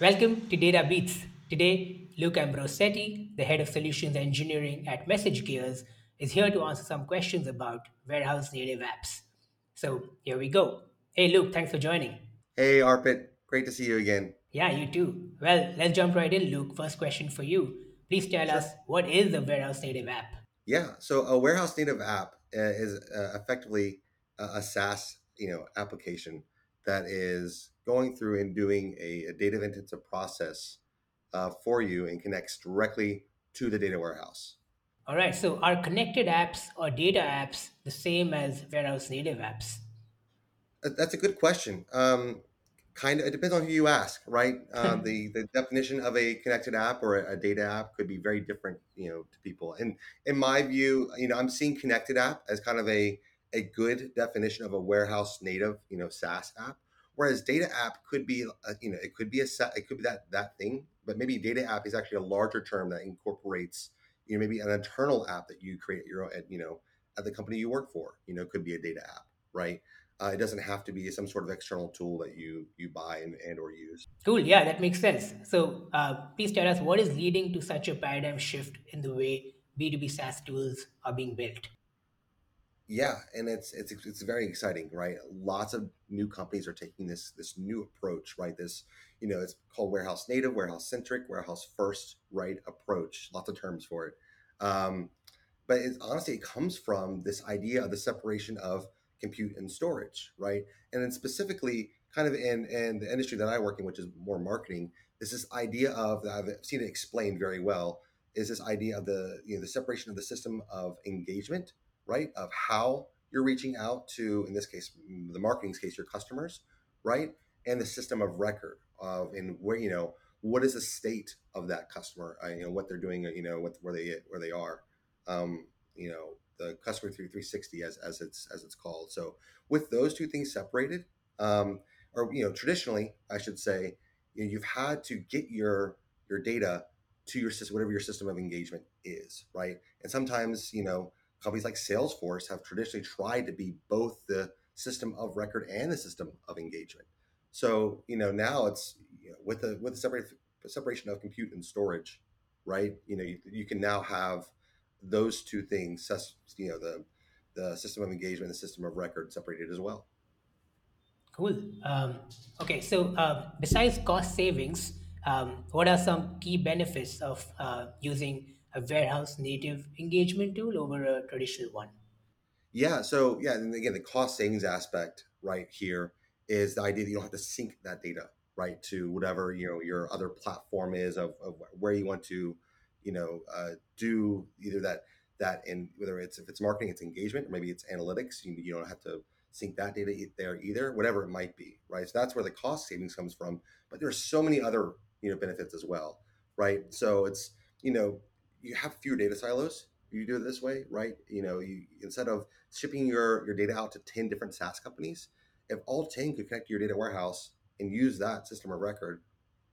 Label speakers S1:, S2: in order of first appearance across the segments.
S1: Welcome to Data Beats. Today, Luke Ambrosetti, the head of solutions engineering at MessageGears, is here to answer some questions about warehouse native apps. So here we go. Hey, Luke, thanks for joining.
S2: Hey, Arpit. Great to see you again.
S1: Yeah, you too. Well, let's jump right in, Luke. First question for you. Please tell us what is a warehouse native app?
S2: Yeah. So a warehouse native app uh, is uh, effectively a, a SaaS, you know, application that is going through and doing a, a data intensive process uh, for you and connects directly to the data warehouse.
S1: All right, so are connected apps or data apps the same as warehouse native apps?
S2: That's a good question. Um, kind of, it depends on who you ask, right? Uh, the the definition of a connected app or a, a data app could be very different, you know, to people. And in my view, you know, I'm seeing connected app as kind of a a good definition of a warehouse native, you know, SaaS app. Whereas data app could be, a, you know, it could be a sa- it could be that that thing, but maybe data app is actually a larger term that incorporates, you know, maybe an internal app that you create at your own, you know, at the company you work for. You know, could be a data app, right? Uh, it doesn't have to be some sort of external tool that you you buy and, and or use.
S1: Cool. Yeah, that makes sense. So, uh, please tell us what is leading to such a paradigm shift in the way B2B SaaS tools are being built.
S2: Yeah, and it's it's it's very exciting, right? Lots of new companies are taking this this new approach, right? This you know it's called warehouse native, warehouse centric, warehouse first, right? Approach. Lots of terms for it. Um, but it's, honestly, it comes from this idea of the separation of compute and storage, right? And then specifically, kind of in in the industry that I work in, which is more marketing, is this idea of that I've seen it explained very well. Is this idea of the you know the separation of the system of engagement, right? Of how you're reaching out to, in this case, the marketing's case, your customers, right? And the system of record of in where you know what is the state of that customer, uh, you know what they're doing, you know what where they where they are um, you know, the customer 360 as, as it's as it's called. So with those two things separated, um, or you know, traditionally, I should say, you know, you've had to get your your data to your system, whatever your system of engagement is, right? And sometimes, you know, companies like Salesforce have traditionally tried to be both the system of record and the system of engagement. So, you know, now it's you know, with the with the separate, separation of compute and storage, right? You know, you, you can now have those two things, you know, the the system of engagement, the system of record separated as well.
S1: Cool. Um, okay, so uh, besides cost savings, um, what are some key benefits of uh, using a warehouse native engagement tool over a traditional one?
S2: Yeah. So yeah, and again, the cost savings aspect right here is the idea that you don't have to sync that data right to whatever you know your other platform is of, of where you want to you know uh, do either that that in whether it's if it's marketing it's engagement or maybe it's analytics you, you don't have to sync that data there either whatever it might be right so that's where the cost savings comes from but there's so many other you know benefits as well right so it's you know you have fewer data silos. You do it this way right? You know you instead of shipping your your data out to 10 different SaaS companies if all 10 could connect to your data warehouse and use that system of record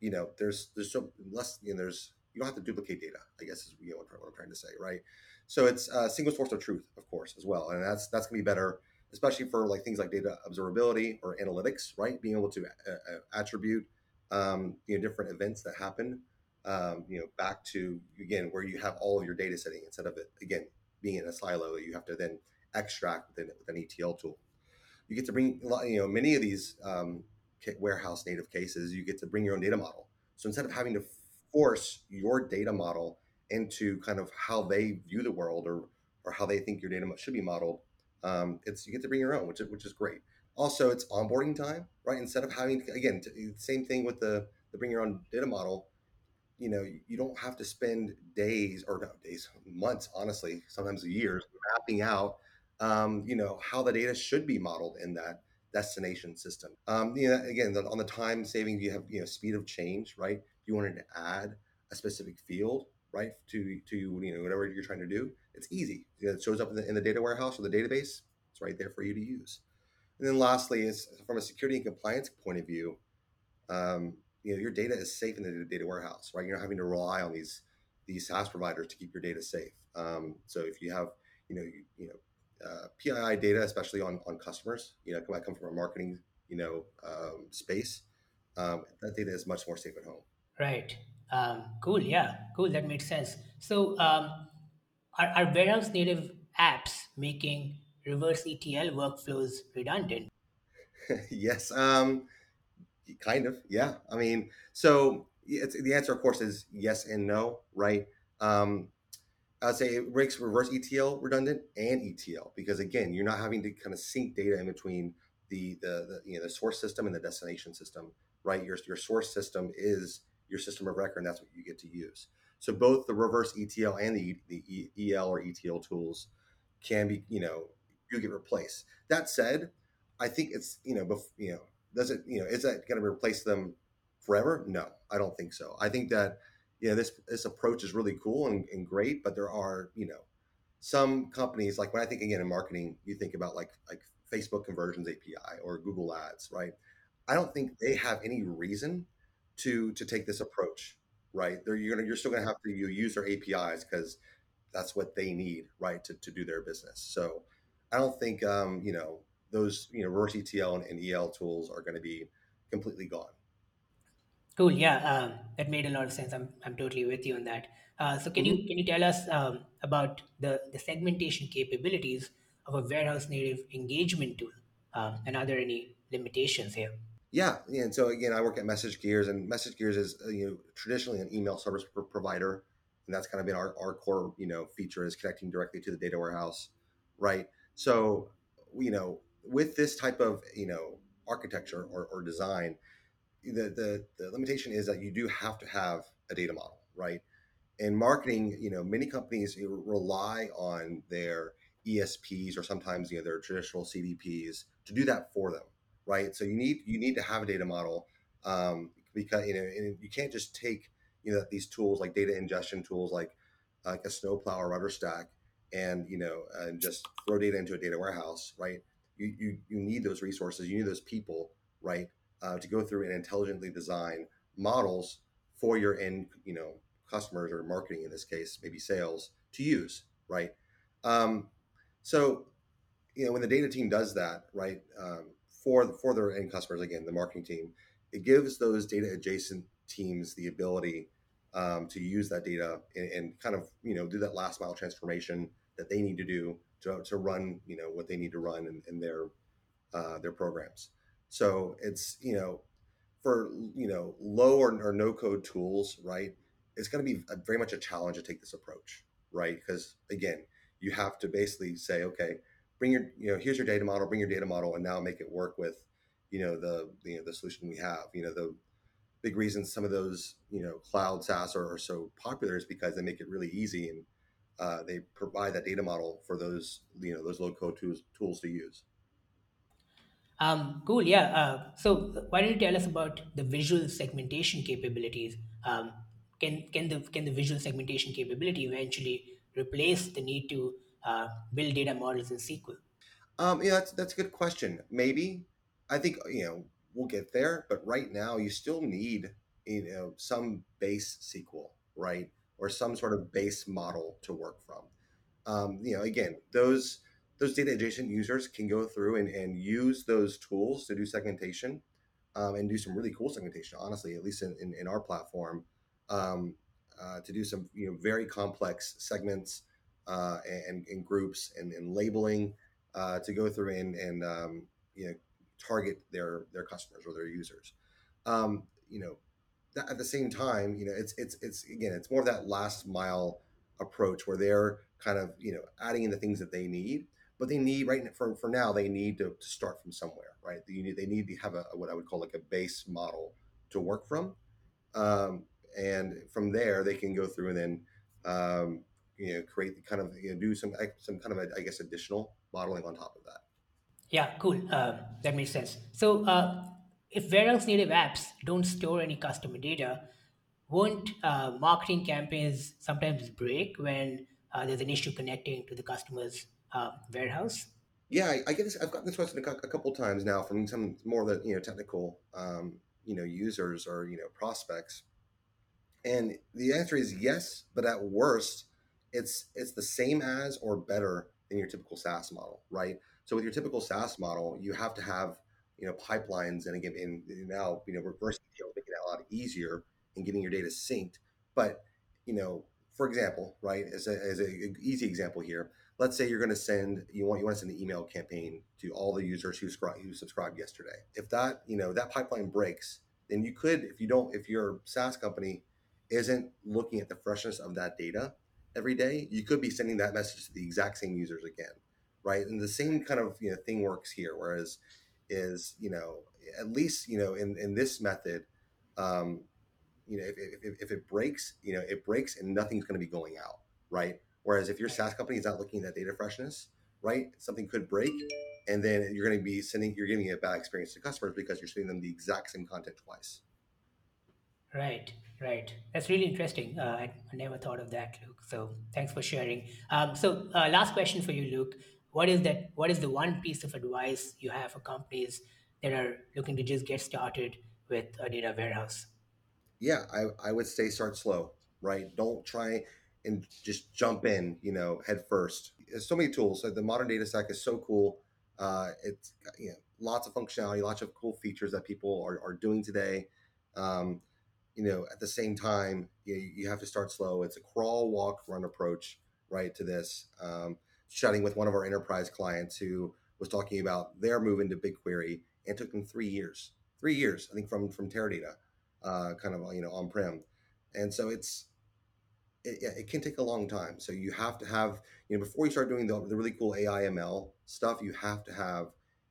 S2: you know there's there's so less you know there's you don't have to duplicate data i guess is you know, what i'm trying to say right? So it's a single source of truth of course as well and that's that's to be better especially for like things like data observability or analytics right? Being able to uh, uh, attribute um, you know different events that happen um, you know back to again where you have all of your data sitting instead of it again being in a silo you have to then extract with an, with an etl tool. You get to bring you know many of these um, warehouse native cases you get to bring your own data model. So instead of having to force your data model into kind of how they view the world or or how they think your data should be modeled um, it's you get to bring your own which is, which is great. Also it's onboarding time right? Instead of having again same thing with the the bring your own data model you know you don't have to spend days or no days months honestly sometimes years mapping out um, you know how the data should be modeled in that destination system. Um, you know again the, on the time saving you have you know speed of change right? You wanted to add a specific field right to to you know whatever you're trying to do it's easy. You know, it shows up in the, in the data warehouse or the database it's right there for you to use. And then lastly is from a security and compliance point of view um, you know your data is safe in the data warehouse, right? You're not having to rely on these these SaaS providers to keep your data safe. Um, so if you have you know you, you know uh, PII data, especially on on customers, you know, might come from a marketing you know um, space. um, that data is much more safe at home.
S1: Right. Um, cool. Yeah. Cool. That makes sense. So, um, are, are warehouse native apps making reverse ETL workflows redundant?
S2: yes, um, kind of. Yeah. I mean, so it's, the answer, of course, is yes and no, right? Um, I'd say it makes reverse ETL redundant and ETL because again, you're not having to kind of sync data in between the the, the you know the source system and the destination system, right? Your your source system is your system of record, and that's what you get to use. So both the reverse ETL and the the EL or ETL tools can be you know you get replaced. That said, I think it's you know bef- you know does it you know is that going to replace them forever? No, I don't think so. I think that you know this this approach is really cool and, and great, but there are you know some companies like when I think again in marketing, you think about like like Facebook Conversions API or Google Ads, right? I don't think they have any reason to to take this approach, right? They're you're gonna you're still gonna have to use their APIs because that's what they need, right, to, to do their business. So I don't think um, you know those you know reverse ETL and, EL tools are going to be completely gone.
S1: Cool. Yeah, um, that made a lot of sense. I'm, I'm totally with you on that. Uh, so can you
S2: Mhm.
S1: can you tell us um, about the, the segmentation capabilities of a warehouse native engagement tool? Um, and are there any limitations here?
S2: Yeah, yeah, and so again, I work at MessageGears, and MessageGears is uh, you know traditionally an email service pro- provider, and that's kind of been our, our core you know feature is connecting directly to the data warehouse, right? So you know with this type of you know architecture or, or design, the, the the limitation is that you do have to have a data model, right? In marketing, you know, many companies rely on their ESPs or sometimes you know their traditional CDPs to do that for them, right? So you need you need to have a data model um, because you know you can't just take you know these tools like data ingestion tools like like a Snowplow or RudderStack and you know and just throw data into a data warehouse, right? You you you need those resources, you need those people, right? uh, to go through and intelligently design models for your end, you know, customers or marketing in this case, maybe sales to use, right? Um, so, you know, when the data team does that, right, um, for for their end customers, again, the marketing team, it gives those data adjacent teams the ability um, to use that data and, and kind of you know do that last mile transformation that they need to do to, to run you know what they need to run in, in their uh, their programs. So it's you know for you know low or, or no code tools, right? It's going to be a, very much a challenge to take this approach, right? Because again, you have to basically say, okay, bring your you know here's your data model, bring your data model, and now make it work with you know the you know the solution we have. You know the big reason some of those you know cloud SaaS are, are so popular is because they make it really easy and uh, they provide that data model for those you know those low code tools tools to use.
S1: Um, cool. Yeah. Uh, so why don't you tell us about the visual segmentation capabilities? Um, can can the can the visual segmentation capability eventually replace the need to uh, build data models in SQL?
S2: Um, yeah, that's that's a good question. Maybe I think you know we'll get there, but right now you still need you know some base SQL, right, or some sort of base model to work from. Um, you know, again, those those data adjacent users can go through and, and use those tools to do segmentation um, and do some really cool segmentation. Honestly, at least in, in, in our platform, um, uh, to do some you know very complex segments uh, and, and groups and, and labeling uh, to go through and, and um, you know target their their customers or their users. Um, you know, at the same time, you know, it's it's it's again, it's more of that last mile approach where they're kind of you know adding in the things that they need, but they need right for for now they need to, to start from somewhere, right? They need they need to have a what I would call like a base model to work from, um, and from there they can go through and then um, you know create kind of you know do some some kind of I guess additional modeling on top of that.
S1: Yeah, cool. Uh, that makes sense. So, uh, if warehouse native apps don't store any customer data, won't uh, marketing campaigns sometimes break when uh, there's an issue connecting to the customer's uh, warehouse?
S2: Yeah, I, I get this. I've gotten this question a, cou- a couple times now from some more the you know technical um, you know users or you know prospects, and the answer is yes, but at worst, it's it's the same as or better than your typical SaaS model, right? So with your typical SaaS model, you have to have you know pipelines and again and now you know reverse ETL making it a lot easier and getting your data synced. But you know, for example, right as a as a easy example here, let's say you're going to send you want you want to send an email campaign to all the users who subscribed who subscribed yesterday. If that you know that pipeline breaks, then you could if you don't if your SaaS company isn't looking at the freshness of that data every day, you could be sending that message to the exact same users again, right? And the same kind of you know thing works here. Whereas is you know at least you know in in this method um, you know if, if, if it breaks you know it breaks and nothing's going to be going out right? Whereas if your saas company is not looking at data freshness right something could break and then you're going to be sending you're giving a bad experience to customers because you're sending them the exact same content twice.
S1: Right right. That's really interesting. Uh, I, never thought of that luke. So thanks for sharing. Um, so uh, last question for you luke what is that what is the one piece of advice you have for companies that are looking to just get started with a data warehouse?
S2: Yeah i, I would say start slow right? Don't try and just jump in you know head first. There's so many tools the modern data stack is so cool. Uh, it's you know lots of functionality lots of cool features that people are, are doing today. Um, you know at the same time you, you have to start slow. It's a crawl walk run approach right to this. Um, chatting with one of our enterprise clients who was talking about their move into BigQuery and took them three years. Three years, I think, from from Teradata, uh, kind of you know on prem, and so it's it, it, can take a long time. So you have to have you know before you start doing the, the really cool AI ML stuff, you have to have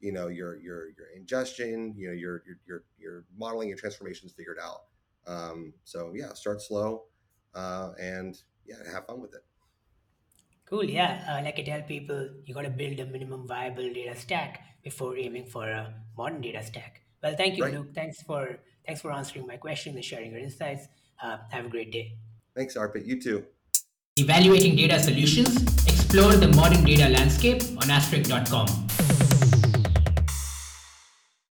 S2: you know your your your ingestion, you know your your your, your modeling and transformations figured out. Um, so yeah, start slow, uh, and yeah, have fun with it.
S1: Cool. Yeah. Uh, like I tell people, you got to build a minimum viable data stack before aiming for a modern data stack. Well, thank you, right. Luke. Thanks for thanks for answering my question and sharing your insights. Uh, have a great day.
S2: Thanks, Arpit. You too.
S1: Evaluating data solutions. Explore the modern data landscape on Astorik.com.